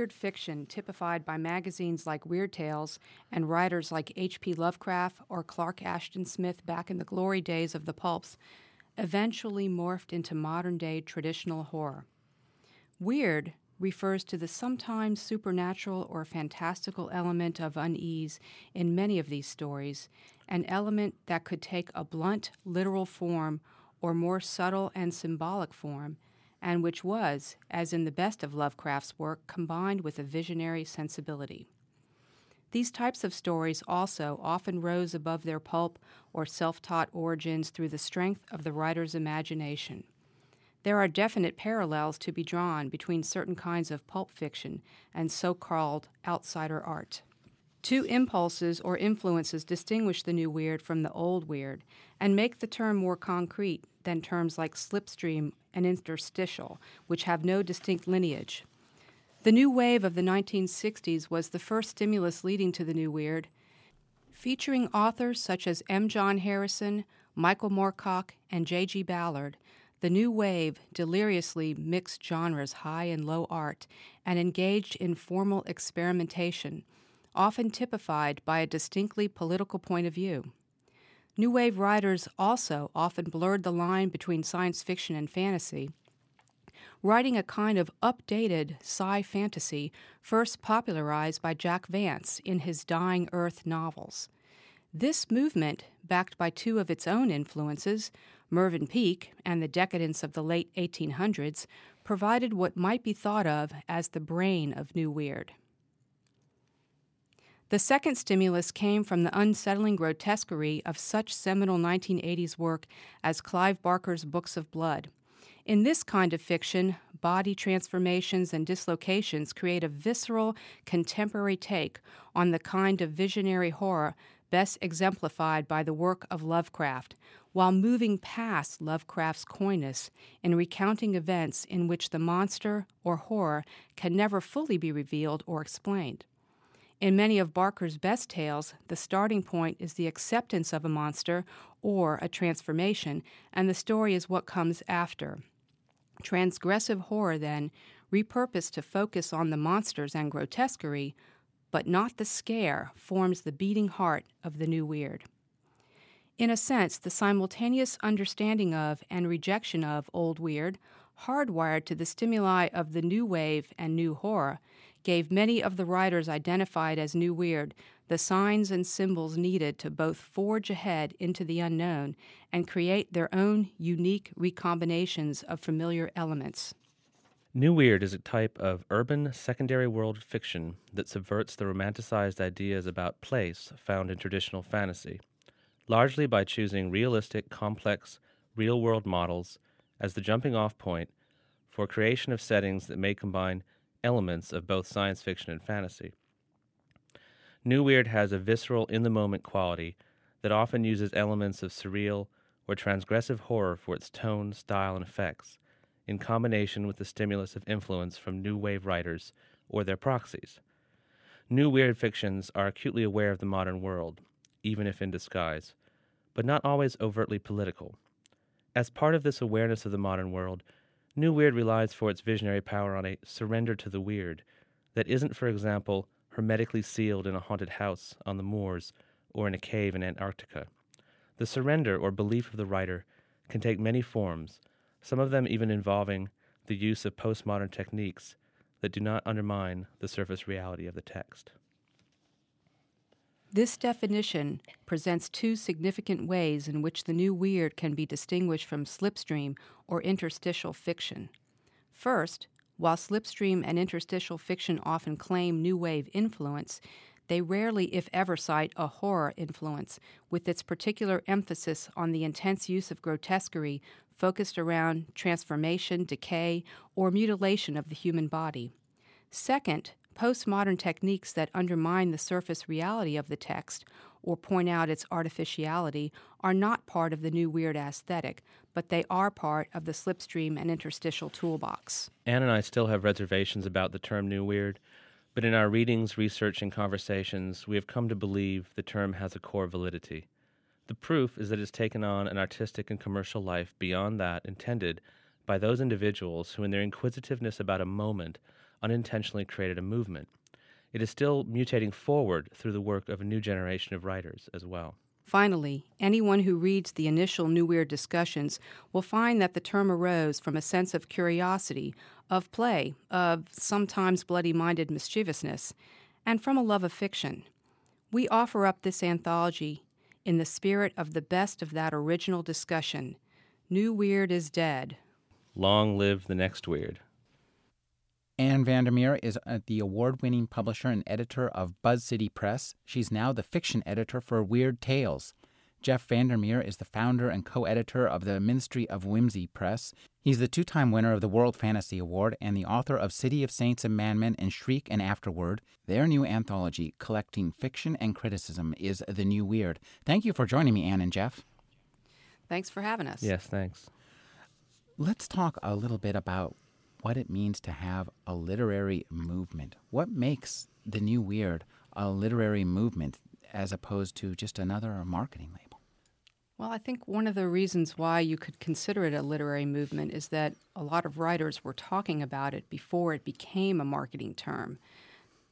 Weird fiction typified by magazines like Weird Tales and writers like H.P. Lovecraft or Clark Ashton Smith back in the glory days of the pulps, eventually morphed into modern day traditional horror. Weird refers to the sometimes supernatural or fantastical element of unease in many of these stories, an element that could take a blunt, literal form or more subtle and symbolic form and which was, as in the best of Lovecraft's work, combined with a visionary sensibility. These types of stories also often rose above their pulp or self taught origins through the strength of the writer's imagination. There are definite parallels to be drawn between certain kinds of pulp fiction and so called outsider art. Two impulses or influences distinguish the new weird from the old weird and make the term more concrete than terms like slipstream and interstitial, which have no distinct lineage. The new wave of the 1960s was the first stimulus leading to the new weird, featuring authors such as M. John Harrison, Michael Moorcock, and J.G. Ballard. The new wave deliriously mixed genres high and low art and engaged in formal experimentation, often typified by a distinctly political point of view. New Wave writers also often blurred the line between science fiction and fantasy, writing a kind of updated sci fantasy first popularized by Jack Vance in his Dying Earth novels. This movement, backed by two of its own influences, Mervyn Peake and the decadence of the late 1800s, provided what might be thought of as the brain of New Weird. The second stimulus came from the unsettling grotesquerie of such seminal 1980s work as Clive Barker's Books of Blood. In this kind of fiction, body transformations and dislocations create a visceral, contemporary take on the kind of visionary horror best exemplified by the work of Lovecraft, while moving past Lovecraft's coyness in recounting events in which the monster or horror can never fully be revealed or explained. In many of Barker's best tales, the starting point is the acceptance of a monster or a transformation, and the story is what comes after. Transgressive horror, then, repurposed to focus on the monsters and grotesquerie, but not the scare, forms the beating heart of the new weird. In a sense, the simultaneous understanding of and rejection of old weird, hardwired to the stimuli of the new wave and new horror, gave many of the writers identified as New Weird the signs and symbols needed to both forge ahead into the unknown and create their own unique recombinations of familiar elements. New Weird is a type of urban secondary world fiction that subverts the romanticized ideas about place found in traditional fantasy, largely by choosing realistic, complex, real world models as the jumping off point for creation of settings that may combine elements of both science fiction and fantasy. New Weird has a visceral, in the moment quality that often uses elements of surreal or transgressive horror for its tone, style, and effects, in combination with the stimulus of influence from new wave writers or their proxies. New weird fictions are acutely aware of the modern world, even if in disguise, but not always overtly political. As part of this awareness of the modern world, New Weird relies for its visionary power on a surrender to the weird that isn't, for example, hermetically sealed in a haunted house on the moors or in a cave in Antarctica. The surrender or belief of the writer can take many forms, some of them even involving the use of postmodern techniques that do not undermine the surface reality of the text. This definition presents two significant ways in which the new weird can be distinguished from slipstream or interstitial fiction. First, while slipstream and interstitial fiction often claim new wave influence, they rarely, if ever, cite a horror influence, with its particular emphasis on the intense use of grotesquerie focused around transformation, decay, or mutilation of the human body. Second, Postmodern techniques that undermine the surface reality of the text or point out its artificiality are not part of the new weird aesthetic, but they are part of the slipstream and interstitial toolbox. Anne and I still have reservations about the term new weird, but in our readings, research, and conversations, we have come to believe the term has a core validity. The proof is that it's taken on an artistic and commercial life beyond that intended by those individuals who, in their inquisitiveness about a moment, unintentionally created a movement. It is still mutating forward through the work of a new generation of writers as well. Finally, anyone who reads the initial New Weird discussions will find that the term arose from a sense of curiosity, of play, of sometimes bloody minded mischievousness, and from a love of fiction. We offer up this anthology in the spirit of the best of that original discussion. New Weird is dead. Long live the next weird. Ann Vandermeer is uh, the award winning publisher and editor of Buzz City Press. She's now the fiction editor for Weird Tales. Jeff Vandermeer is the founder and co editor of the Ministry of Whimsy Press. He's the two time winner of the World Fantasy Award and the author of City of Saints and Madmen and Shriek and Afterward. Their new anthology, collecting fiction and criticism, is The New Weird. Thank you for joining me, Anne and Jeff. Thanks for having us. Yes, thanks. Let's talk a little bit about what it means to have a literary movement. What makes the new weird a literary movement as opposed to just another marketing label? Well, I think one of the reasons why you could consider it a literary movement is that a lot of writers were talking about it before it became a marketing term.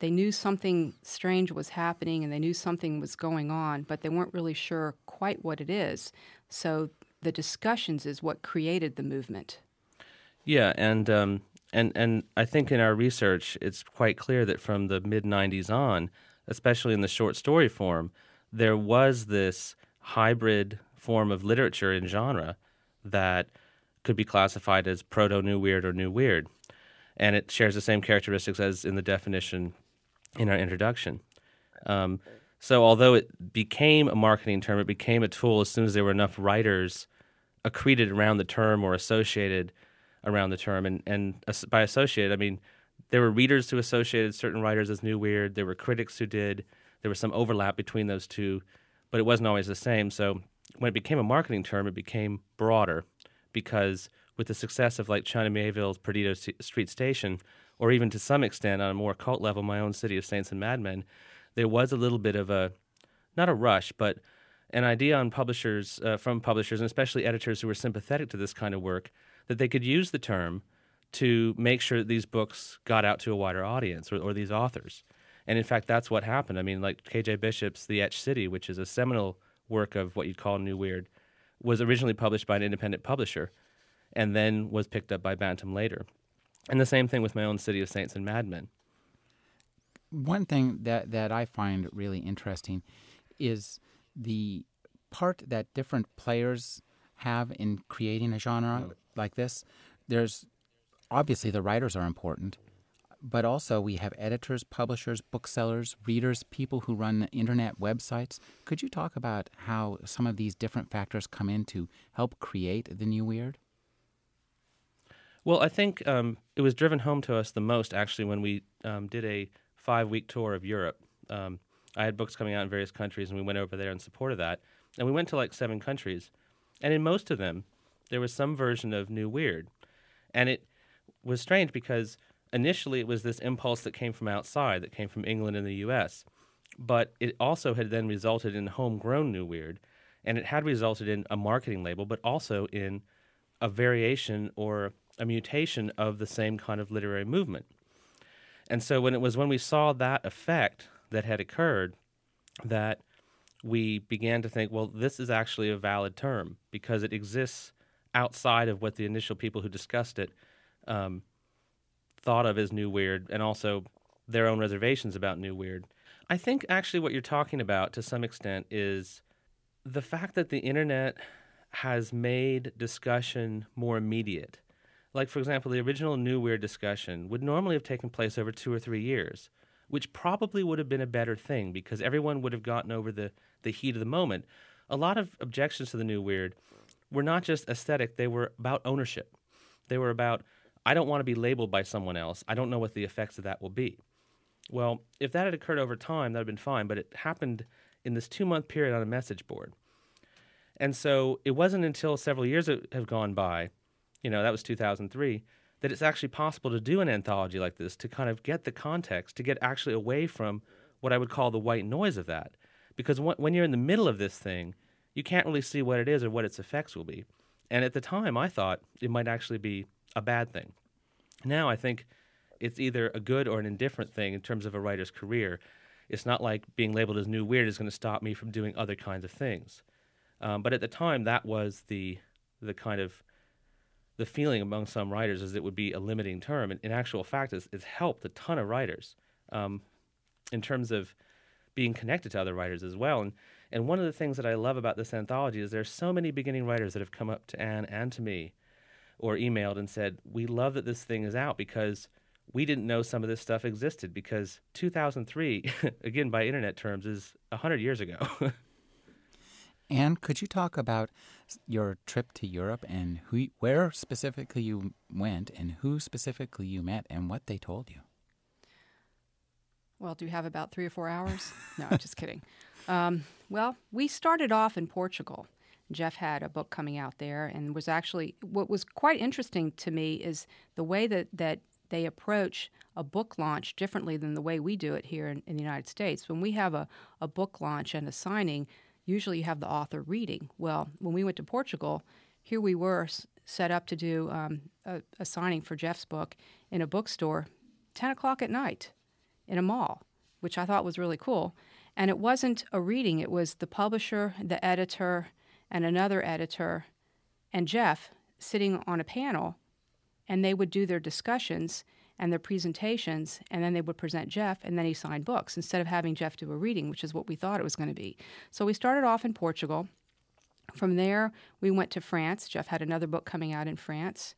They knew something strange was happening and they knew something was going on, but they weren't really sure quite what it is. So the discussions is what created the movement. Yeah, and um, and and I think in our research, it's quite clear that from the mid '90s on, especially in the short story form, there was this hybrid form of literature and genre that could be classified as proto new weird or new weird, and it shares the same characteristics as in the definition in our introduction. Um, so, although it became a marketing term, it became a tool as soon as there were enough writers accreted around the term or associated around the term. And, and by associated, I mean there were readers who associated certain writers as new weird. There were critics who did. There was some overlap between those two, but it wasn't always the same. So when it became a marketing term, it became broader because with the success of like China Miéville's Perdido Street Station, or even to some extent on a more cult level, my own City of Saints and Madmen, there was a little bit of a, not a rush, but an idea on publishers, uh, from publishers, and especially editors who were sympathetic to this kind of work, that they could use the term to make sure that these books got out to a wider audience or, or these authors. And in fact, that's what happened. I mean, like K.J. Bishop's The Etched City, which is a seminal work of what you'd call New Weird, was originally published by an independent publisher and then was picked up by Bantam later. And the same thing with my own City of Saints and Madmen. One thing that, that I find really interesting is the part that different players have in creating a genre like this. There's obviously the writers are important, but also we have editors, publishers, booksellers, readers, people who run internet websites. Could you talk about how some of these different factors come in to help create the new weird? Well, I think um, it was driven home to us the most actually when we um, did a five week tour of Europe. Um, I had books coming out in various countries, and we went over there in support of that. And we went to like seven countries, and in most of them, there was some version of New Weird. And it was strange because initially it was this impulse that came from outside, that came from England and the US. But it also had then resulted in homegrown New Weird. And it had resulted in a marketing label, but also in a variation or a mutation of the same kind of literary movement. And so when it was when we saw that effect that had occurred that we began to think, well, this is actually a valid term because it exists outside of what the initial people who discussed it um, thought of as new weird and also their own reservations about new weird. I think actually what you're talking about to some extent is the fact that the internet has made discussion more immediate. Like, for example, the original New Weird discussion would normally have taken place over two or three years, which probably would have been a better thing because everyone would have gotten over the, the heat of the moment. A lot of objections to the New Weird were not just aesthetic, they were about ownership. They were about, I don't want to be labeled by someone else. I don't know what the effects of that will be. Well, if that had occurred over time, that would have been fine, but it happened in this two month period on a message board. And so it wasn't until several years have gone by, you know, that was 2003, that it's actually possible to do an anthology like this to kind of get the context, to get actually away from what I would call the white noise of that. Because when you're in the middle of this thing, you can't really see what it is or what its effects will be. And at the time, I thought it might actually be a bad thing. Now I think it's either a good or an indifferent thing in terms of a writer's career. It's not like being labeled as new weird is going to stop me from doing other kinds of things. Um, but at the time, that was the the kind of the feeling among some writers is it would be a limiting term. And in actual fact, it's, it's helped a ton of writers um, in terms of being connected to other writers as well. And and one of the things that I love about this anthology is there's so many beginning writers that have come up to Anne and to me or emailed and said, We love that this thing is out because we didn't know some of this stuff existed because 2003, again, by internet terms, is 100 years ago. and could you talk about your trip to Europe and who, where specifically you went and who specifically you met and what they told you? Well, do you have about three or four hours? no, just kidding. Um, well, we started off in Portugal. Jeff had a book coming out there, and was actually what was quite interesting to me is the way that that they approach a book launch differently than the way we do it here in, in the United States. When we have a, a book launch and a signing, usually you have the author reading. Well, when we went to Portugal, here we were s- set up to do um, a, a signing for Jeff's book in a bookstore, 10 o'clock at night in a mall, which I thought was really cool. And it wasn't a reading, it was the publisher, the editor, and another editor, and Jeff sitting on a panel, and they would do their discussions and their presentations, and then they would present Jeff, and then he signed books instead of having Jeff do a reading, which is what we thought it was going to be. So we started off in Portugal. From there, we went to France. Jeff had another book coming out in France.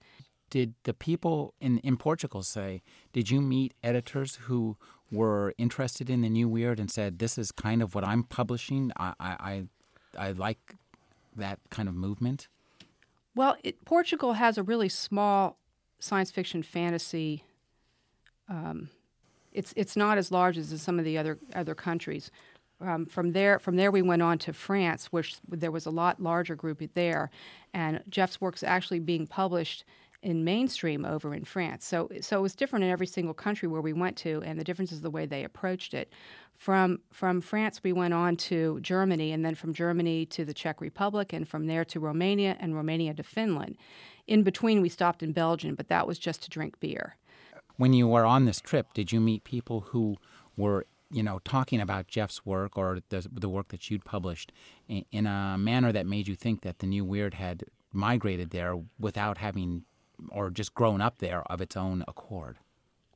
Did the people in, in Portugal say, did you meet editors who were interested in the new weird and said, "This is kind of what I'm publishing. I I I, like that kind of movement." Well, it, Portugal has a really small science fiction fantasy. Um, it's it's not as large as in some of the other other countries. Um, from there, from there we went on to France, which there was a lot larger group there, and Jeff's work's actually being published in mainstream over in France. So so it was different in every single country where we went to, and the difference is the way they approached it. From from France, we went on to Germany, and then from Germany to the Czech Republic, and from there to Romania, and Romania to Finland. In between, we stopped in Belgium, but that was just to drink beer. When you were on this trip, did you meet people who were you know, talking about Jeff's work or the, the work that you'd published in, in, a manner that made you think that the new weird had migrated there without having or just grown up there of its own accord?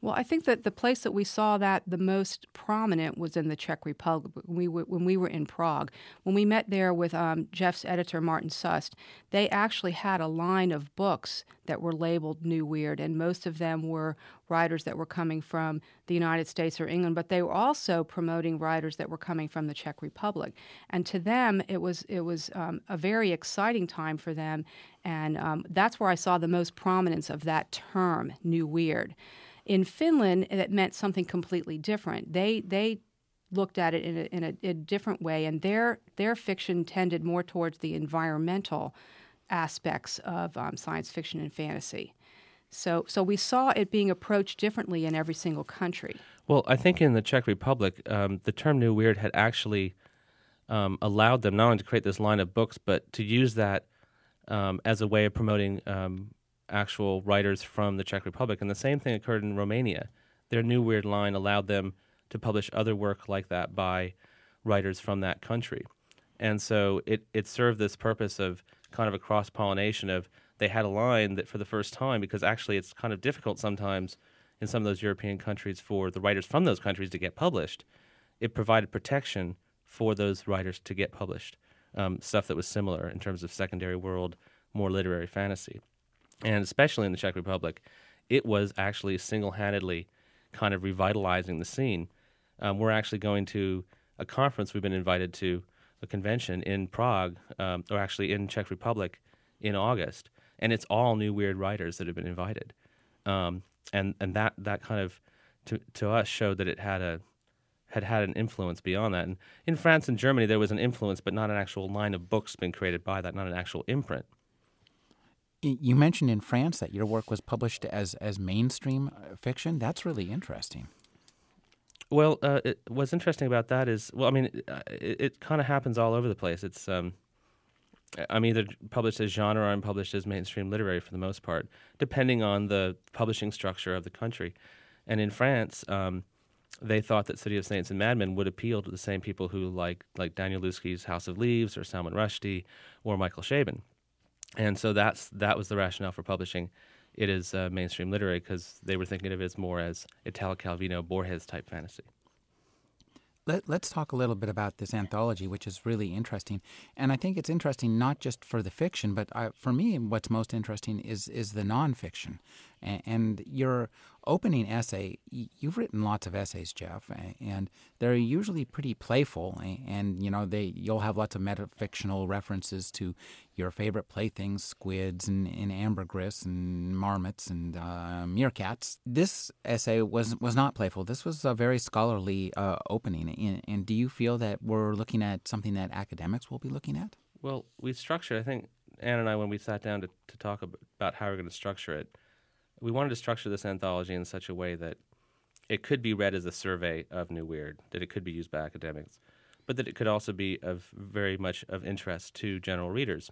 Well, I think that the place that we saw that the most prominent was in the Czech Republic when we were, when we were in Prague. When we met there with um, Jeff's editor, Martin Sust, they actually had a line of books that were labeled New Weird, and most of them were writers that were coming from the United States or England, but they were also promoting writers that were coming from the Czech Republic. And to them, it was, it was um, a very exciting time for them, and um, that's where I saw the most prominence of that term, New Weird. In Finland, it meant something completely different. They they looked at it in a, in a, a different way, and their their fiction tended more towards the environmental aspects of um, science fiction and fantasy. So, so we saw it being approached differently in every single country. Well, I think in the Czech Republic, um, the term "new weird" had actually um, allowed them not only to create this line of books, but to use that um, as a way of promoting um, actual writers from the Czech Republic. And the same thing occurred in Romania. Their new weird line allowed them to publish other work like that by writers from that country. And so it, it served this purpose of kind of a cross pollination of they had a line that for the first time, because actually it's kind of difficult sometimes in some of those European countries for the writers from those countries to get published, it provided protection for those writers to get published. Um, stuff that was similar in terms of secondary world, more literary fantasy and especially in the Czech Republic, it was actually single handedly kind of revitalizing the scene. Um, we're actually going to a conference we've been invited to, a convention in Prague, um, or actually in Czech Republic in August, and it's all new weird writers that have been invited. Um, and and that that kind of to to us showed that it had a had had an influence beyond that. And in France and Germany, there was an influence, but not an actual line of books being created by that, not an actual imprint. You mentioned in France that your work was published as as mainstream uh, fiction. That's really interesting. Well, uh, it, what's interesting about that is, well, I mean, it, uh, it, kind of happens all over the place. It's, um, I'm either published as genre or I'm published as mainstream literary for the most part, depending on the publishing structure of the country. And in France, um, they thought that City of Saints and Mad Men would appeal to the same people who like like Danielewski's House of Leaves or Salman Rushdie or Michael Chabon. And so that's that was the rationale for publishing it as uh, mainstream literary because they were thinking of it as more as Italo Calvino Borges type fantasy. Let, us talk a little bit about this anthology, which is really interesting, and I think it's interesting not just for the fiction, but I, for me, what's most interesting is is the nonfiction, and, and your opening essay. You've written lots of essays, Jeff, and they're usually pretty playful, and you know they you'll have lots of metafictional references to your favorite playthings, squids and, and ambergris and marmots and uh, meerkats. This essay was was not playful. This was a very scholarly uh, opening. And, and, do you feel that we're looking at something that academics will be looking at? Well, we structured. I think Anne and I, when we sat down to, to talk about how we're going to structure it, we wanted to structure this anthology in such a way that it could be read as a survey of New Weird, that it could be used by academics but that it could also be of very much of interest to general readers.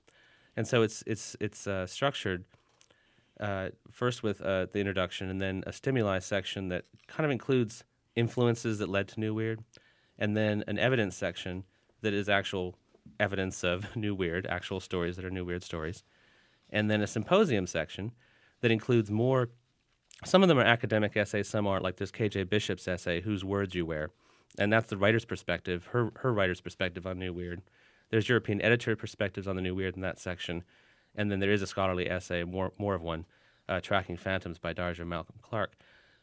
And so it's it's it's uh, structured uh, first with uh, the introduction, and then a stimuli section that kind of includes influences that led to New Weird, and then an evidence section that is actual evidence of New Weird, actual stories that are New Weird stories, and then a symposium section that includes more. Some of them are academic essays, some aren't. Like this KJ Bishop's essay, "Whose Words You Wear," and that's the writer's perspective, her her writer's perspective on New Weird. There's European editor perspectives on the New Weird in that section, and then there is a scholarly essay, more more of one, uh, tracking phantoms by Darja Malcolm Clarke,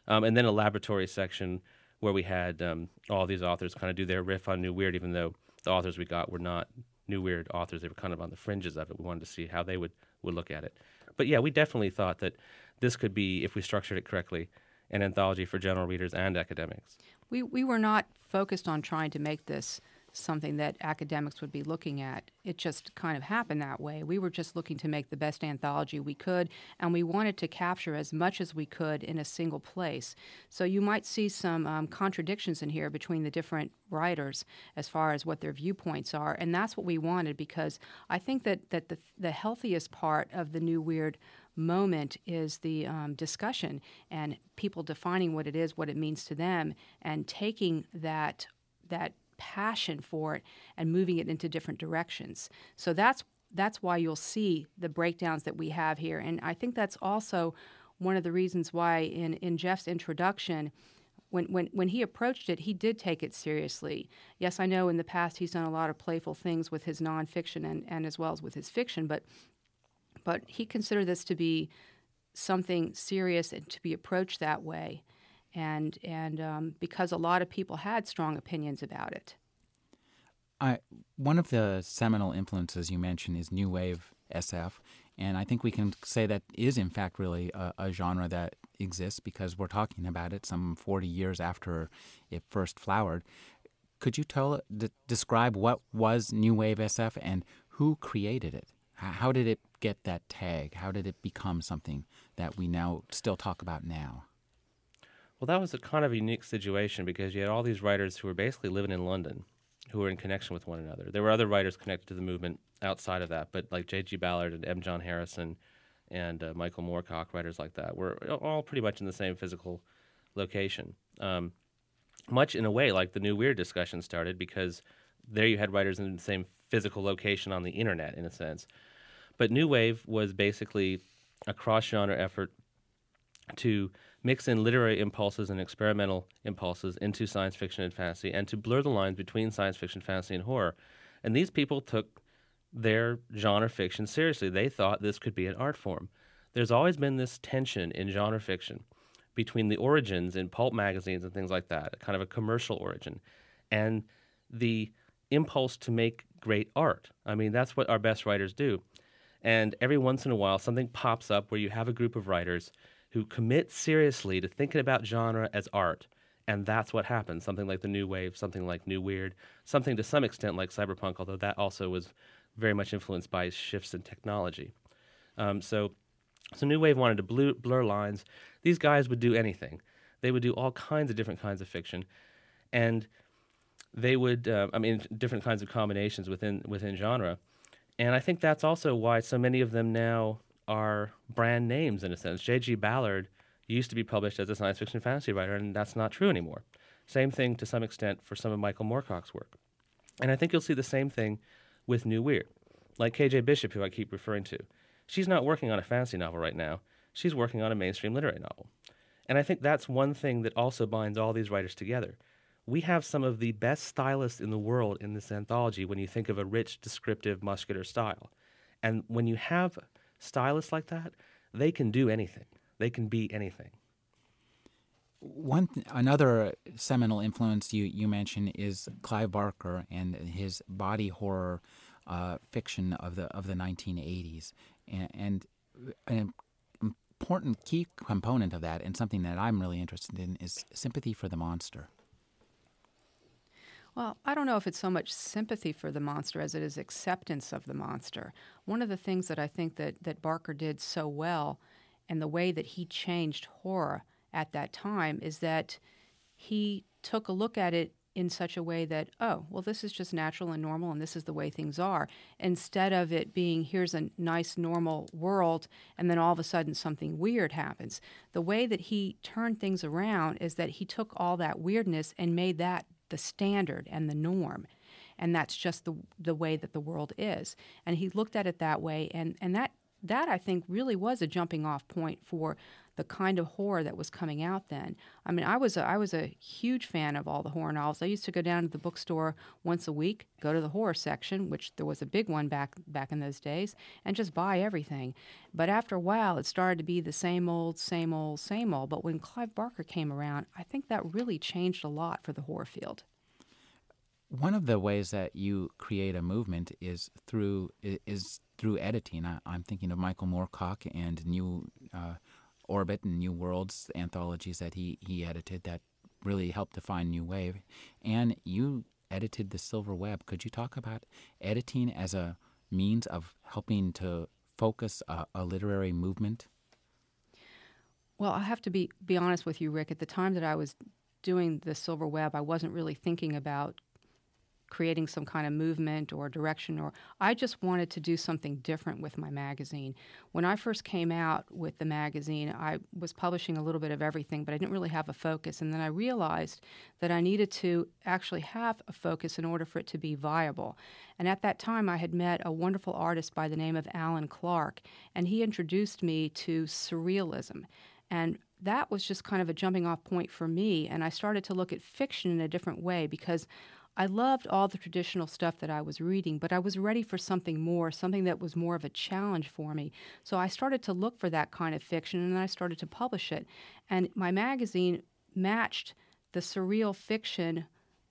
um, and then a laboratory section where we had um, all these authors kind of do their riff on New Weird, even though the authors we got were not New Weird authors; they were kind of on the fringes of it. We wanted to see how they would would look at it. But yeah, we definitely thought that this could be, if we structured it correctly, an anthology for general readers and academics. We we were not focused on trying to make this something that academics would be looking at. It just kind of happened that way. We were just looking to make the best anthology we could, and we wanted to capture as much as we could in a single place. So you might see some um, contradictions in here between the different writers as far as what their viewpoints are, and that's what we wanted because I think that, that the, the healthiest part of the new weird moment is the um, discussion and people defining what it is, what it means to them, and taking that that passion for it and moving it into different directions. So that's that's why you'll see the breakdowns that we have here, and I think that's also one of the reasons why in in Jeff's introduction. When, when, when he approached it, he did take it seriously. Yes, I know in the past he's done a lot of playful things with his nonfiction and, and as well as with his fiction, but but he considered this to be something serious and to be approached that way, and and um, because a lot of people had strong opinions about it. I, one of the seminal influences you mentioned is new wave SF, and I think we can say that is in fact really a, a genre that exists because we're talking about it some 40 years after it first flowered. Could you tell, d- describe what was new wave SF and who created it? How did it get that tag? How did it become something that we now still talk about now? Well, that was a kind of unique situation because you had all these writers who were basically living in London, who were in connection with one another. There were other writers connected to the movement outside of that, but like J.G. Ballard and M. John Harrison and uh, Michael Moorcock, writers like that, were all pretty much in the same physical location. Um, much in a way like the New Weird discussion started because there you had writers in the same physical location on the internet, in a sense. But New Wave was basically a cross genre effort to mix in literary impulses and experimental impulses into science fiction and fantasy and to blur the lines between science fiction, fantasy, and horror. And these people took their genre fiction seriously. They thought this could be an art form. There's always been this tension in genre fiction between the origins in pulp magazines and things like that, kind of a commercial origin, and the impulse to make great art. I mean, that's what our best writers do. And every once in a while, something pops up where you have a group of writers who commit seriously to thinking about genre as art. And that's what happens. Something like the new wave, something like new weird, something to some extent like cyberpunk, although that also was very much influenced by shifts in technology. Um, so, so new wave wanted to blur, lines. These guys would do anything. They would do all kinds of different kinds of fiction, and they would, uh, I mean, different kinds of combinations within within genre. And I think that's also why so many of them now are brand names in a sense. J.G. Ballard used to be published as a science fiction fantasy writer, and that's not true anymore. Same thing to some extent for some of Michael Moorcock's work. And I think you'll see the same thing with New Weird. Like KJ Bishop, who I keep referring to. She's not working on a fantasy novel right now, she's working on a mainstream literary novel. And I think that's one thing that also binds all these writers together. We have some of the best stylists in the world in this anthology when you think of a rich, descriptive, muscular style. And when you have stylists like that, they can do anything. They can be anything. One th- another seminal influence you you mentioned is Clive Barker and his body horror uh, fiction of the of the 1980s, and, and an important key component of that, and something that I'm really interested in, is sympathy for the monster. Well, I don't know if it's so much sympathy for the monster as it is acceptance of the monster. One of the things that I think that, that Barker did so well and the way that he changed horror at that time is that he took a look at it in such a way that, oh, well, this is just natural and normal and this is the way things are, instead of it being here's a nice, normal world and then all of a sudden something weird happens. The way that he turned things around is that he took all that weirdness and made that the standard and the norm and that's just the the way that the world is. And he looked at it that way and and that that I think really was a jumping off point for the kind of horror that was coming out then. I mean, I was a, I was a huge fan of all the horror novels. I used to go down to the bookstore once a week, go to the horror section, which there was a big one back back in those days, and just buy everything. But after a while, it started to be the same old, same old, same old. But when Clive Barker came around, I think that really changed a lot for the horror field. One of the ways that you create a movement is through is through editing. I, am thinking of Michael Moorcock and New uh, Orbit and New Worlds anthologies that he he edited that really helped define New Wave. And you edited the Silver Web. Could you talk about editing as a means of helping to focus a, a literary movement? Well, I have to be be honest with you, Rick. At the time that I was doing the Silver Web, I wasn't really thinking about creating some kind of movement or direction or I just wanted to do something different with my magazine. When I first came out with the magazine, I was publishing a little bit of everything, but I didn't really have a focus and then I realized that I needed to actually have a focus in order for it to be viable. And at that time I had met a wonderful artist by the name of Alan Clark and he introduced me to surrealism. And that was just kind of a jumping off point for me and I started to look at fiction in a different way because I loved all the traditional stuff that I was reading, but I was ready for something more, something that was more of a challenge for me. So I started to look for that kind of fiction and I started to publish it. And my magazine matched the surreal fiction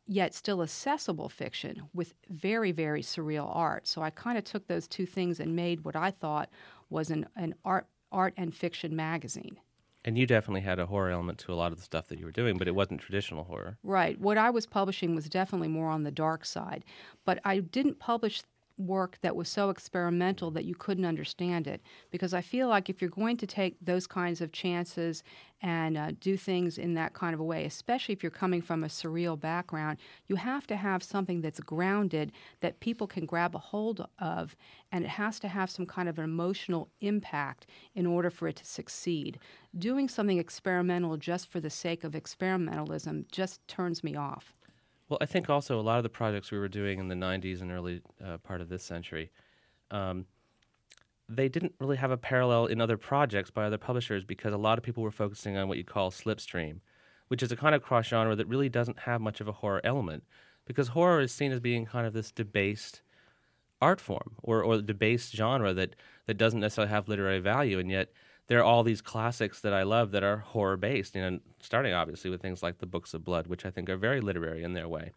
yet still accessible fiction with very, very surreal art. So I kind of took those two things and made what I thought was an, an art art and fiction magazine. And you definitely had a horror element to a lot of the stuff that you were doing, but it wasn't traditional horror. Right. What I was publishing was definitely more on the dark side. But I didn't publish work that was so experimental that you couldn't understand it. Because I feel like if you're going to take those kinds of chances and uh, do things in that kind of a way, especially if you're coming from a surreal background, you have to have something that's grounded that people can grab a hold of, and it has to have some kind of an emotional impact in order for it to succeed. Doing something experimental just for the sake of experimentalism just turns me off. Well, I think also a lot of the projects we were doing in the 90s and early uh, part of this century, um, they didn't really have a parallel in other projects by other publishers because a lot of people were focusing on what you call slipstream, which is a kind of cross genre that really doesn't have much of a horror element because horror is seen as being kind of this debased art form or, or debased genre that, that doesn't necessarily have literary value. And yet there are all these classics that I love that are horror based, you know, starting obviously with things like the Books of Blood, which I think are very literary in their way.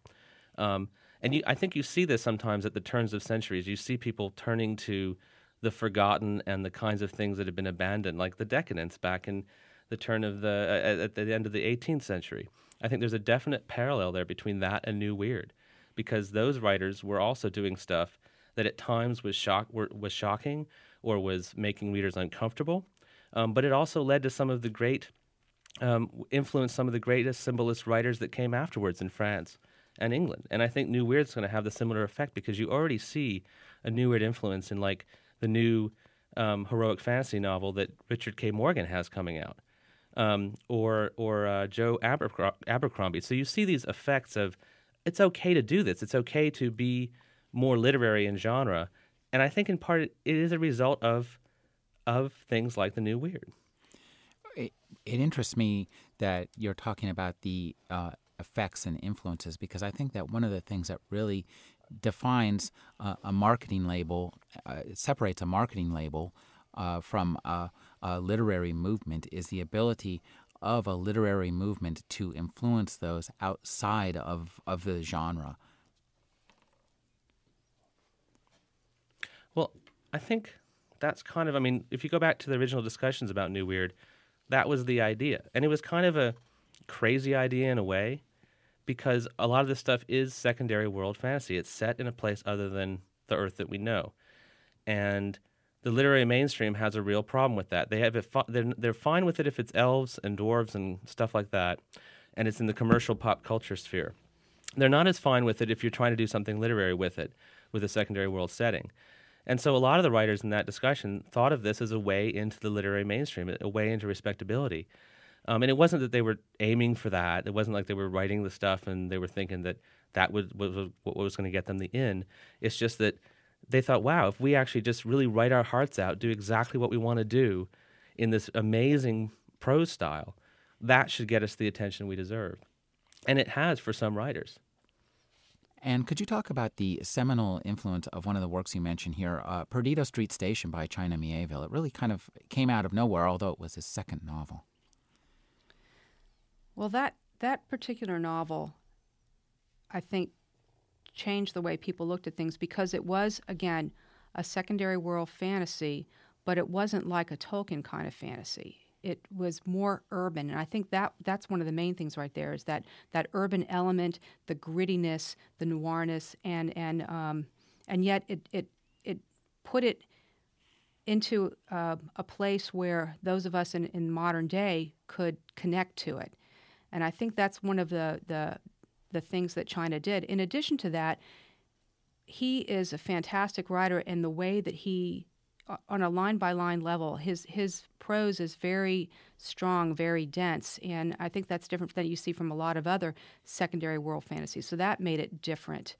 Um, and you, I think you see this sometimes at the turns of centuries. You see people turning to the forgotten and the kinds of things that have been abandoned, like the decadence back in the turn of the uh, at the end of the 18th century. I think there's a definite parallel there between that and New Weird, because those writers were also doing stuff that at times was shock were, was shocking or was making readers uncomfortable, um, but it also led to some of the great um, influenced some of the greatest symbolist writers that came afterwards in France and England. And I think New Weird's going to have the similar effect because you already see a New Weird influence in like the new um, heroic fantasy novel that Richard K. Morgan has coming out, um, or or uh, Joe Abercr- Abercrombie. So you see these effects of it's okay to do this. It's okay to be more literary in genre, and I think in part it is a result of of things like the New Weird. It, it interests me that you're talking about the uh, effects and influences because I think that one of the things that really defines uh, a marketing label, uh, separates a marketing label uh, from a, a, literary movement, is the ability of a literary movement to influence those outside of, of the genre. Well, I think that's kind of, I mean, if you go back to the original discussions about New Weird, that was the idea. And it was kind of a crazy idea in a way because a lot of this stuff is secondary world fantasy. It's set in a place other than the Earth that we know, and the literary mainstream has a real problem with that. They have it. They're, they're fine with it if it's elves and dwarves and stuff like that, and it's in the commercial pop culture sphere. They're not as fine with it if you're trying to do something literary with it, with a secondary world setting. And so a lot of the writers in that discussion thought of this as a way into the literary mainstream, a way into respectability. Um, and it wasn't that they were aiming for that. It wasn't like they were writing the stuff and they were thinking that that was, was what was going to get them the in. It's just that they thought, wow, if we actually just really write our hearts out, do exactly what we want to do in this amazing prose style, that should get us the attention we deserve. And it has for some writers. And could you talk about the seminal influence of one of the works you mentioned here, uh, Perdido Street Station by China Mieville? It really kind of came out of nowhere, although it was his second novel. Well, that that particular novel, I think, changed the way people looked at things because it was again a secondary world fantasy, but it wasn't like a Tolkien kind of fantasy. It was more urban, and I think that that's one of the main things right there is that that urban element, the grittiness, the noirness, and and um, and yet it it it put it into uh, a place where those of us in, in modern day could connect to it. And I think that's one of the, the, the things that China did. In addition to that, he is a fantastic writer in the way that he on a line by line level his his prose is very strong very dense and i think that's different than you see from a lot of other secondary world fantasies. So that made it different.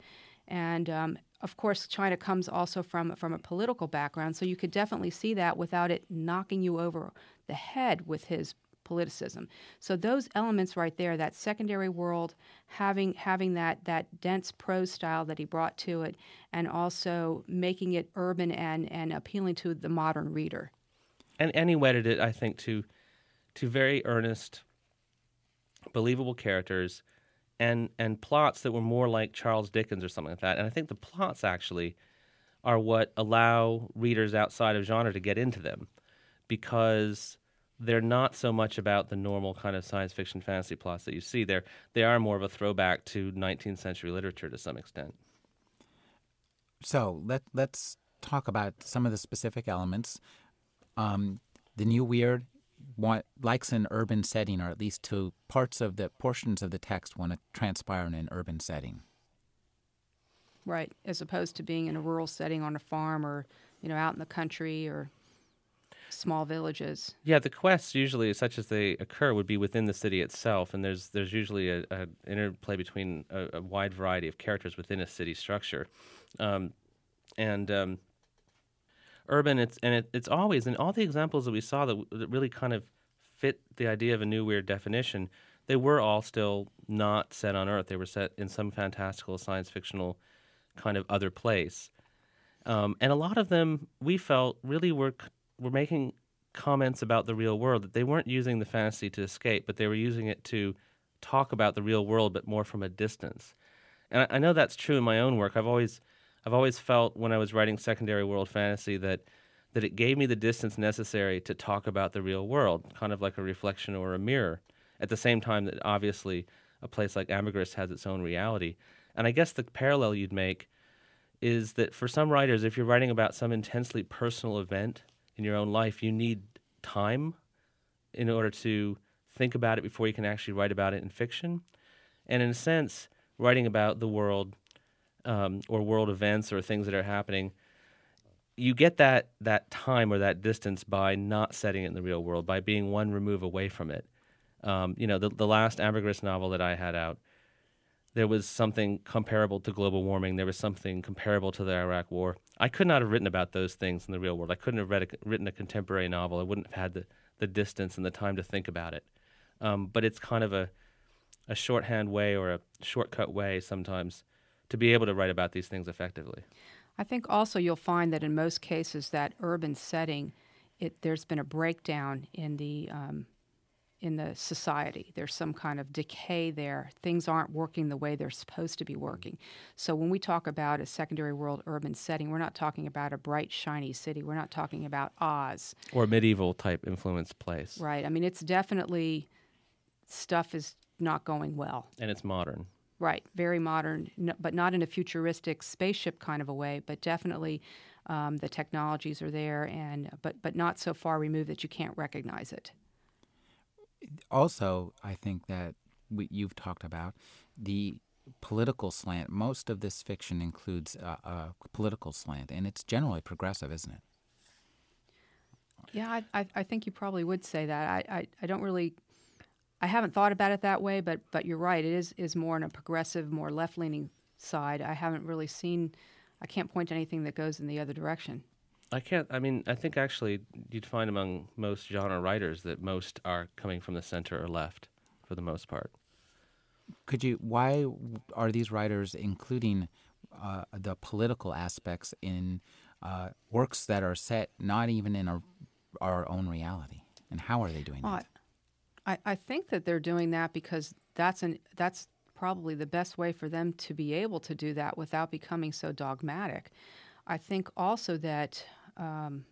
And um, of course china comes also from from a political background so you could definitely see that without it knocking you over the head with his politicism. So those elements right there, that secondary world, having having that that dense prose style that he brought to it, and also making it urban and and appealing to the modern reader. And and he wedded it, I think, to to very earnest, believable characters, and and plots that were more like Charles Dickens or something like that. And I think the plots actually are what allow readers outside of genre to get into them because they're not so much about the normal kind of science fiction fantasy plots that you see. They're they are more of a throwback to 19th century literature to some extent. So let let's talk about some of the specific elements. Um, the new weird want, likes an urban setting, or at least to parts of the portions of the text want to transpire in an urban setting. Right, as opposed to being in a rural setting on a farm or you know out in the country or small villages. Yeah, the quests usually, such as they occur, would be within the city itself, and there's there's usually a, a interplay between a, a, wide variety of characters within a city structure, um, and um, urban. It's and it, it's always in all the examples that we saw that, that really kind of fit the idea of a new weird definition. They were all still not set on Earth. They were set in some fantastical science fictional kind of other place. Um, and a lot of them we felt really were were making comments about the real world that they weren't using the fantasy to escape, but they were using it to talk about the real world, but more from a distance. And I, I know that's true in my own work. I've always I've always felt when I was writing secondary world fantasy that that it gave me the distance necessary to talk about the real world, kind of like a reflection or a mirror. At the same time that obviously a place like Ambergris has its own reality. And I guess the parallel you'd make is that for some writers, if you're writing about some intensely personal event in your own life, you need time in order to think about it before you can actually write about it in fiction. And in a sense, writing about the world um, or world events or things that are happening, you get that that time or that distance by not setting it in the real world, by being one remove away from it. Um, you know, the the last Ambergris novel that I had out, there was something comparable to global warming. There was something comparable to the Iraq War. I could not have written about those things in the real world. I couldn't have read a, written a contemporary novel. I wouldn't have had the, the distance and the time to think about it. Um, but it's kind of a a shorthand way or a shortcut way sometimes to be able to write about these things effectively. I think also you'll find that in most cases that urban setting, it, there's been a breakdown in the um, in the society. There's some kind of decay there. Things aren't working the way they're supposed to be working. So when we talk about a secondary world urban setting, we're not talking about a bright, shiny city. We're not talking about Oz or medieval type influenced place. Right. I mean, it's definitely stuff is not going well. And it's modern. Right, very modern, but not in a futuristic spaceship kind of a way, but definitely um, the technologies are there, and but but not so far removed that you can't recognize it. Also, I think that we, you've talked about the political slant. Most of this fiction includes a, a political slant, and it's generally progressive, isn't it? Yeah, I, I, I think you probably would say that. I, I, I don't really I haven't thought about it that way, but but you're right. It is is more on a progressive, more left leaning side. I haven't really seen. I can't point to anything that goes in the other direction. I can't. I mean, I think actually you'd find among most genre writers that most are coming from the center or left, for the most part. Could you? Why are these writers including uh, the political aspects in uh, works that are set not even in our, our own reality? And how are they doing well, that? I, I think that they're doing that because that's an that's probably the best way for them to be able to do that without becoming so dogmatic. I think also that um,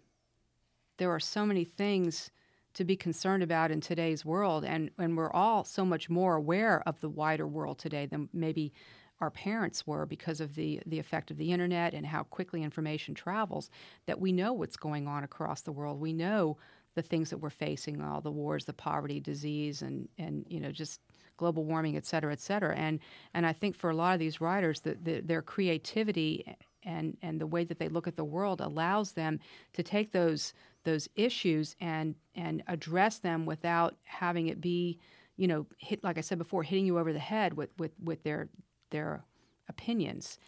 there are so many things to be concerned about in today's world, and, and we're all so much more aware of the wider world today than maybe our parents were because of the, the effect of the internet and how quickly information travels, that we know what's going on across the world. We know the things that we're facing, all the wars, the poverty, disease, and and you know just global warming, et cetera, et cetera. And and I think for a lot of these writers, that the, their creativity and and the way that they look at the world allows them to take those those issues and and address them without having it be, you know, hit like I said before, hitting you over the head with with with their their opinions.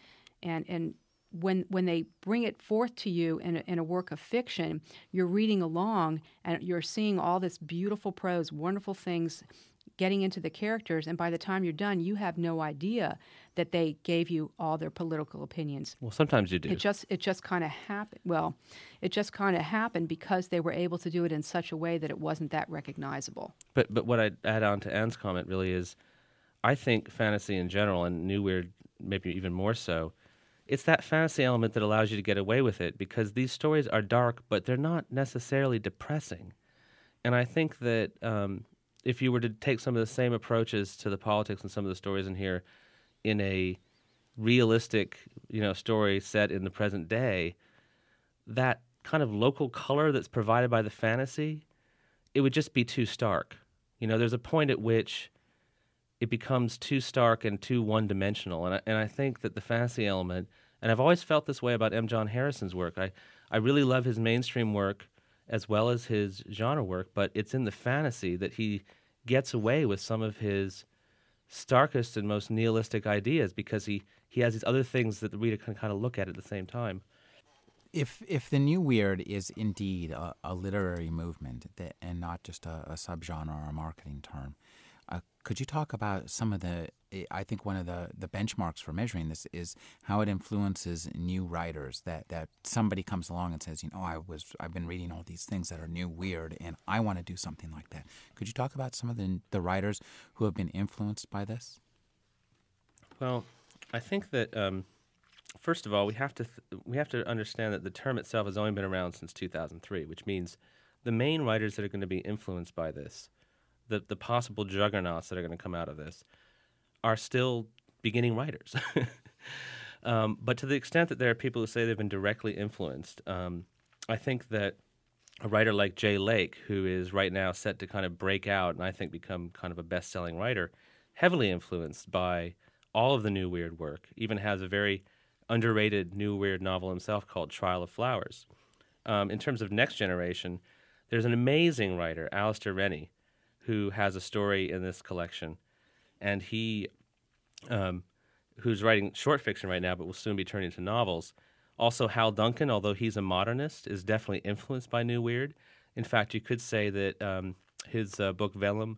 And and when when they bring it forth to you in a, in a work of fiction, you're reading along and you're seeing all this beautiful prose, wonderful things getting into the characters and by the time you're done you have no idea that they gave you all their political opinions. Well sometimes you do. It just it just kind of happened well it just kind of happened because they were able to do it in such a way that it wasn't that recognizable. But but what i'd add on to anne's comment really is i think fantasy in general and new weird maybe even more so it's that fantasy element that allows you to get away with it because these stories are dark, but they're not necessarily depressing. And I think that um, if you were to take some of the same approaches to the politics and some of the stories in here in a realistic, you know, story set in the present day, that kind of local color that's provided by the fantasy, it would just be too stark. You know, there's a point at which it becomes too stark and too one dimensional. And I, and I think that the fantasy element, and I've always felt this way about M. John Harrison's work. I, I really love his mainstream work as well as his genre work, but it's in the fantasy that he gets away with some of his starkest and most nihilistic ideas because he, he has these other things that the reader can kind of look at at the same time. If if the new weird is indeed a, a literary movement that, and not just a, a subgenre or a marketing term, could you talk about some of the? I think one of the, the benchmarks for measuring this is how it influences new writers. That that somebody comes along and says, you know, I was I've been reading all these things that are new, weird, and I want to do something like that. Could you talk about some of the the writers who have been influenced by this? Well, I think that um, first of all, we have to th- we have to understand that the term itself has only been around since 2003, which means the main writers that are going to be influenced by this, the the possible juggernauts that are going to come out of this, are still beginning writers. um, but to the extent that there are people who say they've been directly influenced, um, I think that a writer like Jay Lake, who is right now set to kind of break out and I think become kind of a best selling writer, heavily influenced by all of the new weird work, even has a very underrated new weird novel himself called Trial of Flowers. Um, in terms of next generation, there's an amazing writer, Alistair Rennie, who has a story in this collection, and he, um, who's writing short fiction right now, but will soon be turning to novels. Also, Hal Duncan, although he's a modernist, is definitely influenced by New Weird. In fact, you could say that um, his uh, book Vellum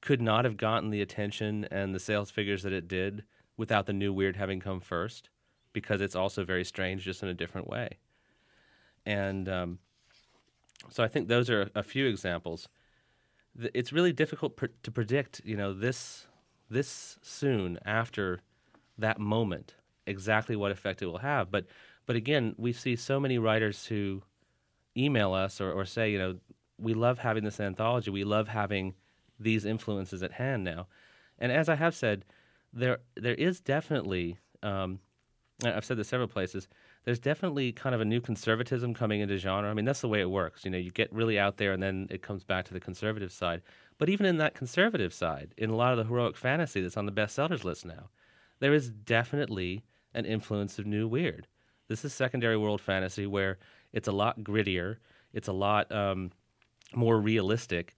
could not have gotten the attention and the sales figures that it did without the New Weird having come first, because it's also very strange, just in a different way. And um, so I think those are a few examples. It's really difficult pr- to predict, you know, this this soon after that moment exactly what effect it will have. But but again, we see so many writers who email us or, or say, you know, we love having this anthology. We love having these influences at hand now. And as I have said, there there is definitely um, I've said this several places. There's definitely kind of a new conservatism coming into genre. I mean, that's the way it works. You know, you get really out there, and then it comes back to the conservative side. But even in that conservative side, in a lot of the heroic fantasy that's on the bestsellers list now, there is definitely an influence of new weird. This is secondary world fantasy where it's a lot grittier, it's a lot um, more realistic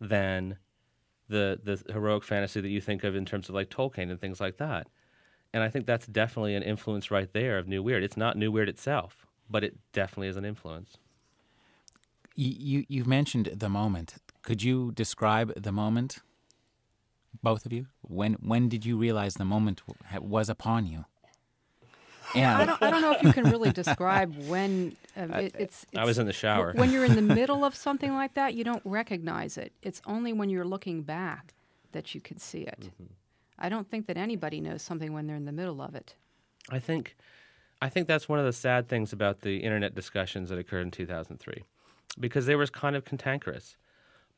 than the the heroic fantasy that you think of in terms of like Tolkien and things like that. And I think that's definitely an influence right there of New Weird. It's not New Weird itself, but it definitely is an influence. You, you have mentioned the moment. Could you describe the moment, both of you? When when did you realize the moment was upon you? Yeah, I don't, I don't know if you can really describe when uh, it, it's, it's, I was in the shower. When you're in the middle of something like that, you don't recognize it. It's only when you're looking back that you can see it. Mm-hmm. I don't think that anybody knows something when they're in the middle of it. I think, I think that's one of the sad things about the internet discussions that occurred in 2003, because they were kind of cantankerous,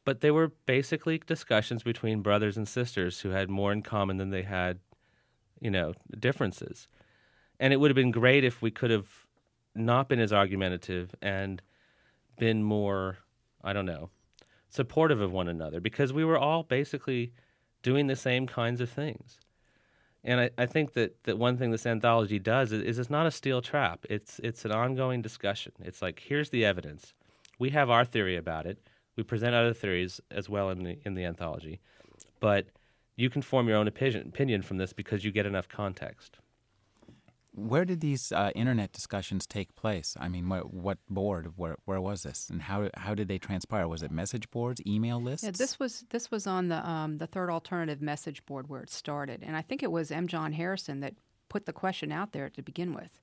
but they were basically discussions between brothers and sisters who had more in common than they had, you know, differences. And it would have been great if we could have not been as argumentative and been more, I don't know, supportive of one another because we were all basically doing the same kinds of things. And I, I think that, that one thing this anthology does is, is it's not a steel trap. It's it's an ongoing discussion. It's like here's the evidence. We have our theory about it. We present other theories as well in the in the anthology, but you can form your own opinion opinion from this because you get enough context. Where did these uh, internet discussions take place? I mean, what, what board? Where, where was this, and how how did they transpire? Was it message boards, email lists? Yeah, this was this was on the um, the third alternative message board where it started, and I think it was M. John Harrison that put the question out there to begin with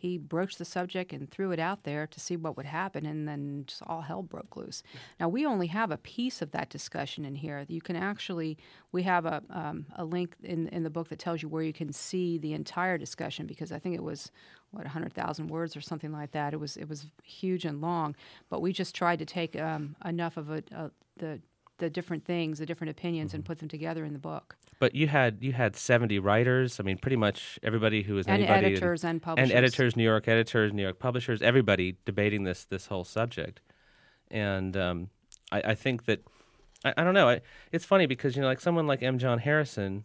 he broached the subject and threw it out there to see what would happen, and then just all hell broke loose. Now we only have a piece of that discussion in here. You can actually we have a um, a link in in the book that tells you where you can see the entire discussion because I think it was what 100,000 words or something like that. It was it was huge and long, but we just tried to take um, enough of a, a, the the different things, the different opinions, mm-hmm. and put them together in the book. But you had you had seventy writers. I mean, pretty much everybody who was and anybody editors and, and publishers and editors, New York editors, New York publishers, everybody debating this this whole subject. And um, I, I, think that I, I don't know. I, it's funny because you know, like someone like M. John Harrison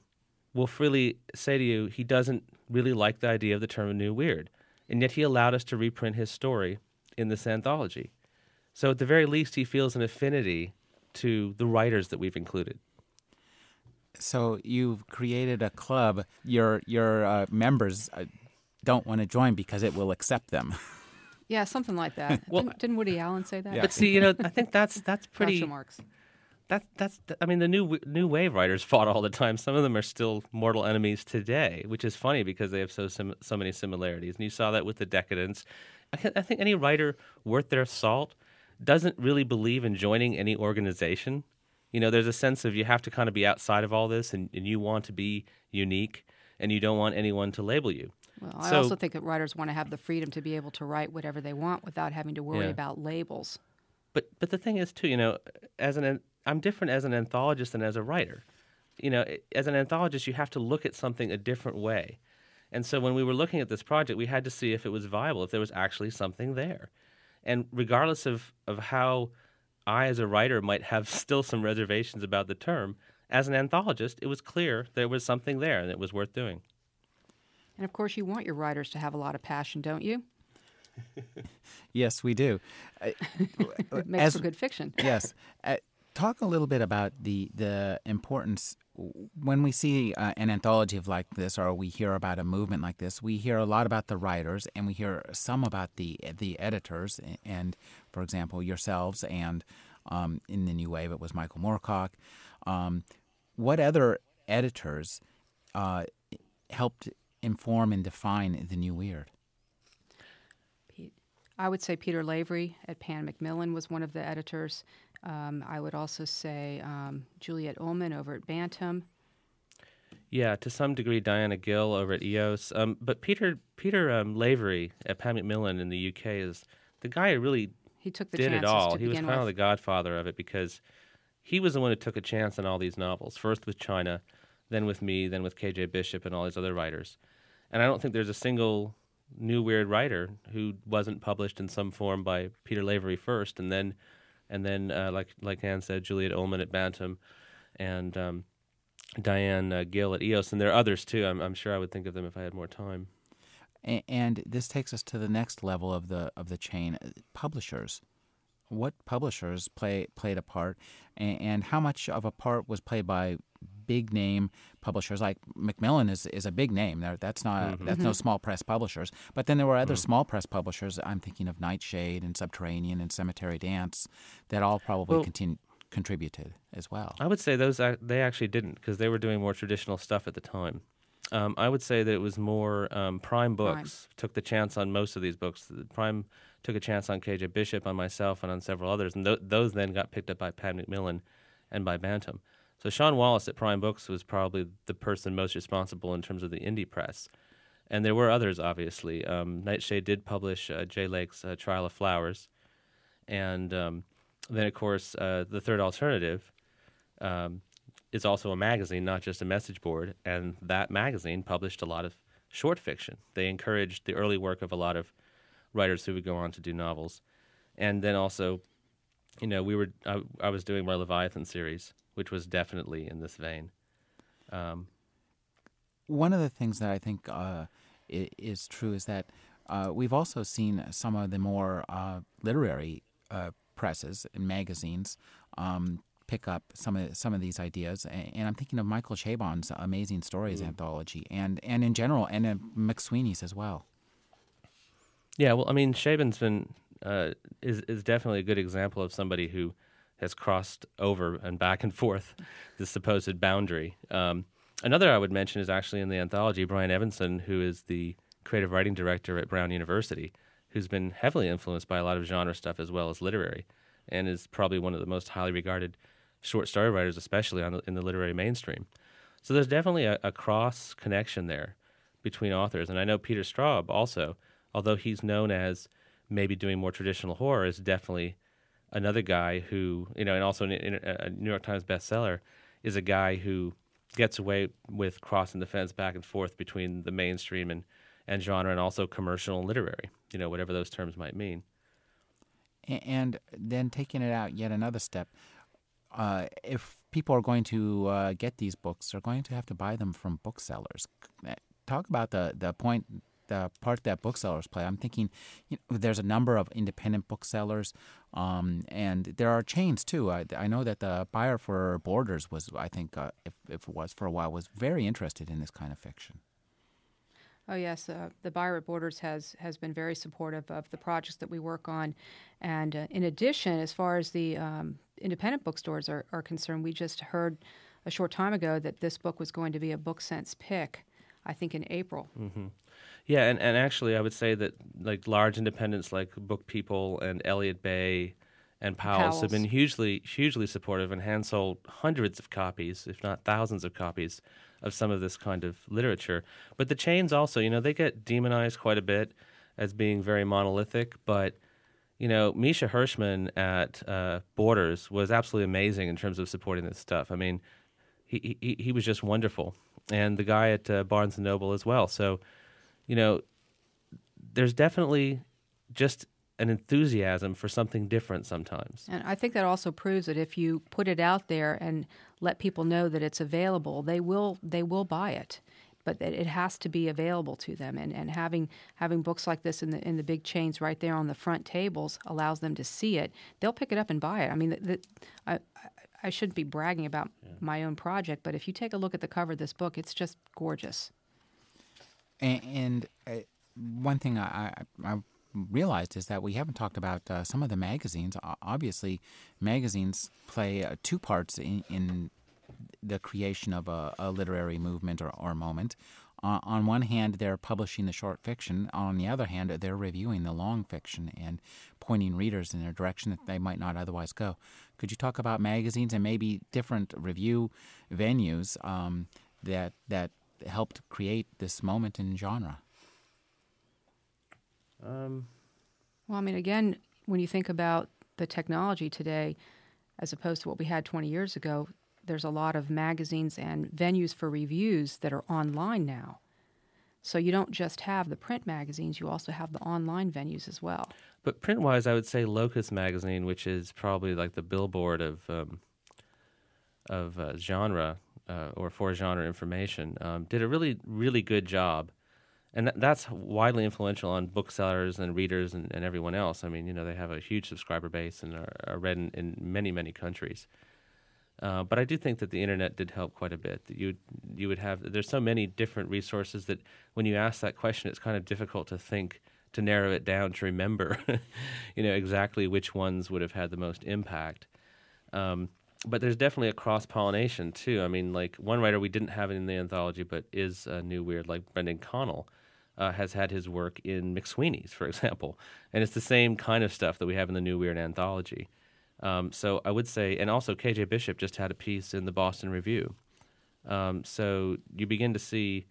will freely say to you he doesn't really like the idea of the term "new weird," and yet he allowed us to reprint his story in this anthology. So at the very least, he feels an affinity to the writers that we've included. So you've created a club. Your your uh, members uh, don't want to join because it will accept them. Yeah, something like that. well, didn't, didn't, Woody Allen say that? Yeah. But see, you know, I think that's that's pretty. marks. That that's. I mean, the new new wave writers fought all the time. Some of them are still mortal enemies today, which is funny because they have so sim- so many similarities. And you saw that with the Decadents. I, I think any writer worth their salt doesn't really believe in joining any organization you know, there's a sense of you have to kind of be outside of all this and, and you want to be unique and you don't want anyone to label you. Well, I So- also think that writers want to have the freedom to be able to write whatever they want without having to worry Yeah. about labels. But but the thing is too, you know, as an I'm different as an anthologist than as a writer. You know, as an anthologist, you have to look at something a different way. And so when we were looking at this project, we had to see if it was viable, if there was actually something there. And regardless of, of how I, as a writer, might have still some reservations about the term, as an anthologist, it was clear there was something there and it was worth doing. And of course, you want your writers to have a lot of passion, don't you? Yes, we do. Uh, It makes as- for good fiction. yes. Uh, talk a little bit about the the importance when we see uh, an anthology of like this, or we hear about a movement like this. We hear a lot about the writers, and we hear some about the the editors. And for example, yourselves, and um, in the New Wave, it was Michael Moorcock. Um, what other editors uh, helped inform and define the New Weird? I would say Peter Lavery at Pan Macmillan was one of the editors. Um, I would also say um, Juliet Ulman over at Bantam. Yeah, to some degree, Diana Gill over at EOS. Um, but Peter Peter um, Lavery at Pan Macmillan in the UK is the guy who really He took the did it all. He was kind of the godfather of it because he was the one who took a chance on all these novels. First with China, then with me, then with KJ Bishop and all these other writers. And I don't think there's a single new weird writer who wasn't published in some form by Peter Lavery first, and then and then uh, like like Ann said, Juliet Ulman at Bantam, and um, Diane uh, Gill at EOS, and there are others too. I'm, I'm sure I would think of them if I had more time. A- And this takes us to the next level of the of the chain: uh, publishers. What publishers play played a part, and, and how much of a part was played by big name publishers like Macmillan is, is a big name. There, that's not mm-hmm. that's no mm-hmm. small press publishers. But then there were other mm. small press publishers. I'm thinking of Nightshade and Subterranean and Cemetery Dance, that all probably Well- continu- contributed as well. I would say those they actually didn't because they were doing more traditional stuff at the time. Um, I would say that it was more um, Prime Books took the chance on most of these books. Prime took a chance on KJ Bishop, on myself, and on several others, and th- those then got picked up by Pan Macmillan and by Bantam. So Sean Wallace at Prime Books was probably the person most responsible in terms of the indie press. And there were others, obviously. Um, Nightshade did publish uh, Jay Lake's uh, Trial of Flowers. And um, then, of course, uh, The Third Alternative um, is also a magazine, not just a message board. And that magazine published a lot of short fiction. They encouraged the early work of a lot of writers who would go on to do novels. And then also, you know, we were I, I was doing my Leviathan series, which was definitely in this vein. Um, one of the things that I think uh, is true is that uh, we've also seen some of the more uh, literary uh, presses and magazines um, pick up some of some of these ideas, A- and I'm thinking of Michael Chabon's Amazing Stories anthology, and and in general, and uh, McSweeney's as well. Yeah, well, I mean, Chabon's been uh, is is definitely a good example of somebody who has crossed over and back and forth the supposed boundary. Um, another I would mention is actually in the anthology Brian Evenson, who is the creative writing director at Brown University, who's been heavily influenced by a lot of genre stuff as well as literary, and is probably one of the most highly regarded short story writers, especially the, in the literary mainstream. So there's definitely a, a cross connection there between authors, and I know Peter Straub also, although he's known as maybe doing more traditional horror, is definitely another guy who you know, and also an- uh, a New York Times bestseller, is a guy who gets away with crossing the fence back and forth between the mainstream and, and genre, and also commercial and literary. You know, whatever those terms might mean. And then taking it out yet another step, uh, if people are going to uh, get these books, they're going to have to buy them from booksellers. Uh, Talk about the, the point, the part that booksellers play. I'm thinking you know, there's a number of independent booksellers, um, and there are chains too. I, I know that the buyer for Borders was, I think, uh, if, if it was for a while, was very interested in this kind of fiction. Oh yes, uh, the Buyer at Borders has has been very supportive of the projects that we work on, and uh, in addition, as far as the um, independent bookstores are, are concerned, we just heard a short time ago that this book was going to be a Book Sense pick. I think in April. Yeah, and, and actually, I would say that like large independents like Book People and Elliott Bay and Powell's, have been hugely hugely supportive and hand sold hundreds of copies, if not thousands of copies, of some of this kind of literature. But the chains also, you know, they get demonized quite a bit as being very monolithic, but you know, Misha Hirschman at uh, Borders was absolutely amazing in terms of supporting this stuff. I mean, he he, he was just wonderful, and the guy at uh, Barnes and Noble as well. So, you know, there's definitely just an enthusiasm for something different sometimes. And I think that also proves that if you put it out there and let people know that it's available, they will they will buy it but it has to be available to them. And, and having having books like this in the in the big chains right there on the front tables allows them to see it. They'll pick it up and buy it. I mean, the, the, I I shouldn't be bragging about yeah. my own project, but if you take a look at the cover of this book, it's just gorgeous. And, and uh, one thing I, I, I realized is that we haven't talked about uh, some of the magazines. Obviously, magazines play uh, two parts in, in the creation of a, a literary movement or, or moment. Uh, on one hand, they're publishing the short fiction. On the other hand, they're reviewing the long fiction and pointing readers in a direction that they might not otherwise go. Could you talk about magazines and maybe different review venues um, that that helped create this moment in genre? Um. Well, I mean, again, when you think about the technology today, as opposed to what we had 20 years ago, there's a lot of magazines and venues for reviews that are online now. So you don't just have the print magazines, you also have the online venues as well. But print wise, I would say Locus magazine, which is probably like the billboard of um, of uh, genre uh, or for genre information, um, did a really really good job, and th- that's widely influential on booksellers and readers and, and, everyone else. I mean, you know, they have a huge subscriber base and are, are read in, in many many countries. Uh, but I do think that the internet did help quite a bit. That you you would have there's so many different resources that when you ask that question, it's kind of difficult to think to narrow it down to remember, you know, exactly which ones would have had the most impact. Um, but there's definitely a cross pollination too. I mean, like one writer we didn't have in the anthology, but is a new weird, like Brendan Connell. Uh, has had his work in McSweeney's, for example, and it's the same kind of stuff that we have in the New Weird anthology. Um, so I would say, and also KJ Bishop just had a piece in the Boston Review. Um, so you begin to see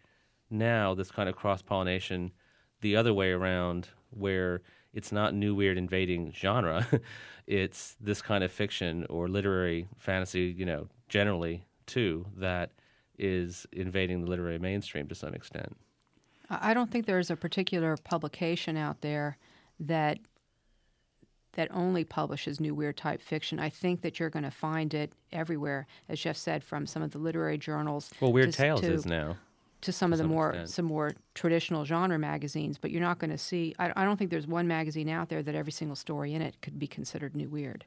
now this kind of cross pollination the other way around, where it's not new weird invading genre, it's this kind of fiction or literary fantasy, you know, generally too, that is invading the literary mainstream to some extent. I don't think there's a particular publication out there that that only publishes new weird type fiction. I think that you're going to find it everywhere, as Jeff said, from some of the literary journals. Well, Weird to, Tales to, is now to some to of the some more extent. some more traditional genre magazines. But you're not going to see. I, I, don't think there's one magazine out there that every single story in it could be considered new weird.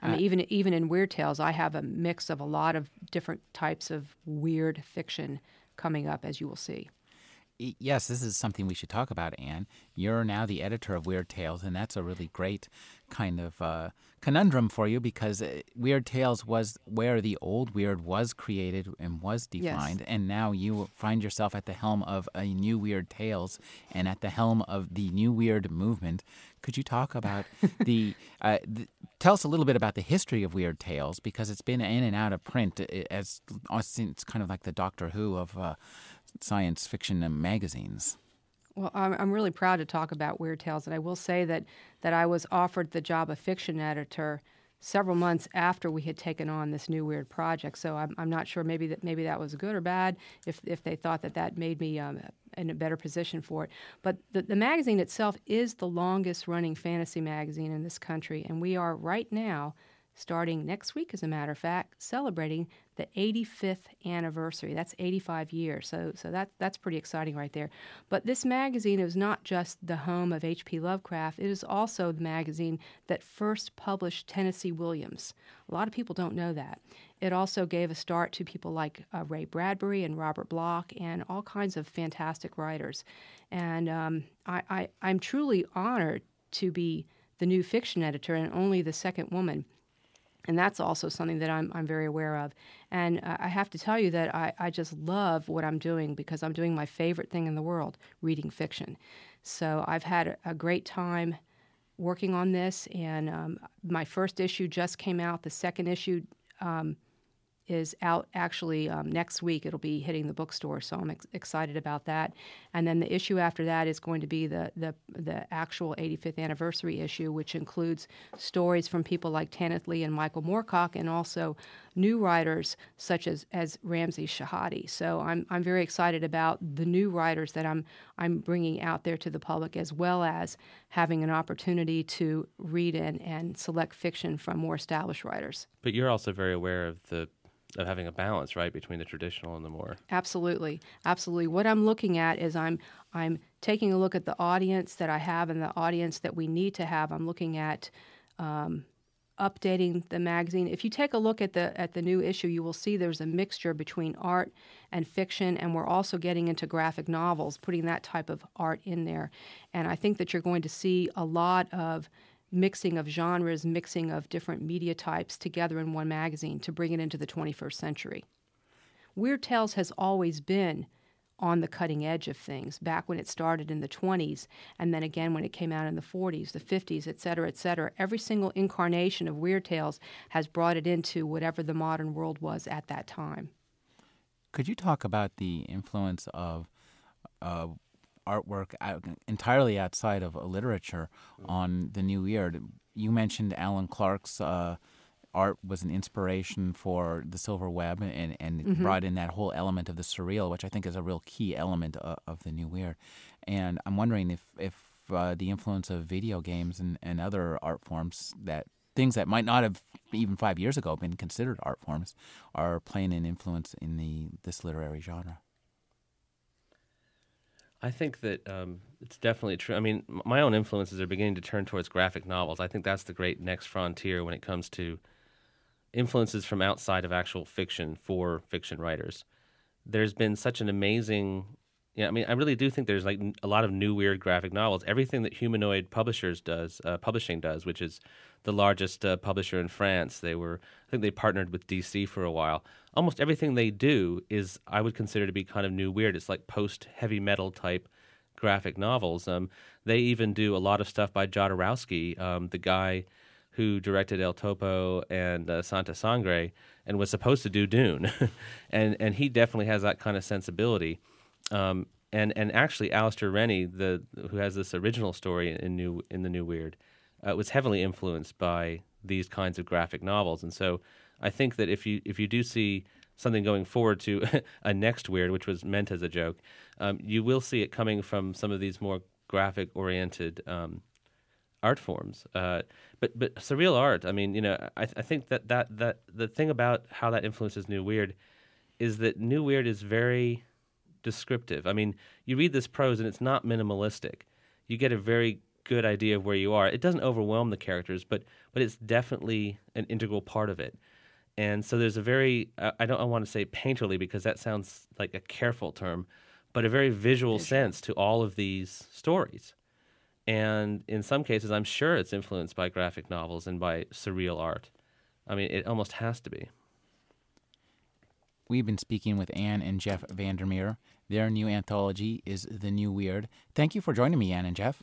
I mean, uh, even even in Weird Tales, I have a mix of a lot of different types of weird fiction coming up, as you will see yes, this is something we should talk about, Ann. You're now the editor of Weird Tales, and that's a really great kind of uh, conundrum for you because uh, Weird Tales was where the old weird was created and was defined, yes. and now you find yourself at the helm of a new Weird Tales and at the helm of the new weird movement. Could you talk about the, uh, the, Tell us a little bit about the history of Weird Tales because it's been in and out of print uh, as it's kind of like the Doctor Who of uh, science fiction magazines. Well, I'm, really proud to talk about Weird Tales, and I will say that that I was offered the job of fiction editor several months after we had taken on this new weird project. So I'm, I'm not sure maybe that maybe that was good or bad. If if they thought that that made me um, in a better position for it, but the, the magazine itself is the longest running fantasy magazine in this country, and we are right now starting next week, as a matter of fact, celebrating the 85th anniversary. That's 85 years. So, so that, that's pretty exciting right there. But this magazine is not just the home of H.P. Lovecraft, it is also the magazine that first published Tennessee Williams. A lot of people don't know that. It also gave a start to people like uh, Ray Bradbury and Robert Bloch and all kinds of fantastic writers. And um, I, I, I'm truly honored to be the new fiction editor and only the second woman and that's also something that I'm, I'm very aware of. And uh, I have to tell you that I, I just love what I'm doing because I'm doing my favorite thing in the world reading fiction. So I've had a, great time working on this, and um, my first issue just came out. The second issue um, is out actually um, next week. It'll be hitting the bookstore, so I'm ex- excited about that. And then the issue after that is going to be the, the the actual 85th anniversary issue, which includes stories from people like Tanith Lee and Michael Moorcock, and also new writers such as as Ramzy Shehadi. So I'm I'm very excited about the new writers that I'm I'm bringing out there to the public, as well as having an opportunity to read and and select fiction from more established writers. But you're also very aware of the of having a balance, right, between the traditional and the more. Absolutely, absolutely. What I'm looking at is I'm I'm taking a look at the audience that I have and the audience that we need to have. I'm looking at um, updating the magazine. If you take a look at the at the new issue, you will see there's a mixture between art and fiction, and we're also getting into graphic novels, putting that type of art in there. And I think that you're going to see a lot of mixing of genres, mixing of different media types together in one magazine to bring it into the 21st century. Weird Tales has always been on the cutting edge of things back when it started in the 20s and then again when it came out in the 40s the 50s et cetera et cetera every single incarnation of weird tales has brought it into whatever the modern world was at that time could you talk about the influence of uh, artwork out, entirely outside of literature mm-hmm. on the new weird you mentioned alan clark's uh, art was an inspiration for the silver web and, and mm-hmm. brought in that whole element of the surreal, which I think is a real key element of, of the new weird. And I'm wondering if if uh, the influence of video games and, and other art forms that things that might not have even five years ago been considered art forms are playing an influence in the this literary genre. I think that um, it's definitely true. I mean, my own influences are beginning to turn towards graphic novels. I think that's the great next frontier when it comes to influences from outside of actual fiction for fiction writers. There's been such an amazing yeah, I mean, I really do think there's like a lot of new weird graphic novels. Everything that Humanoid Publishers does, uh, publishing does, which is the largest uh, publisher in France. They were, I think, they partnered with DC for a while. Almost everything they do is, I would consider to be kind of new weird. It's like post heavy metal type graphic novels. Um, they even do a lot of stuff by Jodorowsky, um, the guy who directed El Topo and uh, Santa Sangre and was supposed to do Dune, and and he definitely has that kind of sensibility. Um, and and actually, Alistair Rennie, the who has this original story in new in the New Weird, uh, was heavily influenced by these kinds of graphic novels. And so, I think that if you if you do see something going forward to a next Weird, which was meant as a joke, um, you will see it coming from some of these more graphic oriented um, art forms. Uh, but but surreal art. I mean, you know, I, I think that, that that the thing about how that influences New Weird is that New Weird is very descriptive. I mean, you read this prose and it's not minimalistic. You get a very good idea of where you are. It doesn't overwhelm the characters, but but it's definitely an integral part of it. And so there's a very I don't I want to say painterly because that sounds like a careful term, but a very visual, visual. sense to all of these stories. And in some cases, I'm sure it's influenced by graphic novels and by surreal art. I mean, it almost has to be. We've been speaking with Ann and Jeff Vandermeer. Their new anthology is The New Weird. Thank you for joining me, Ann and Jeff.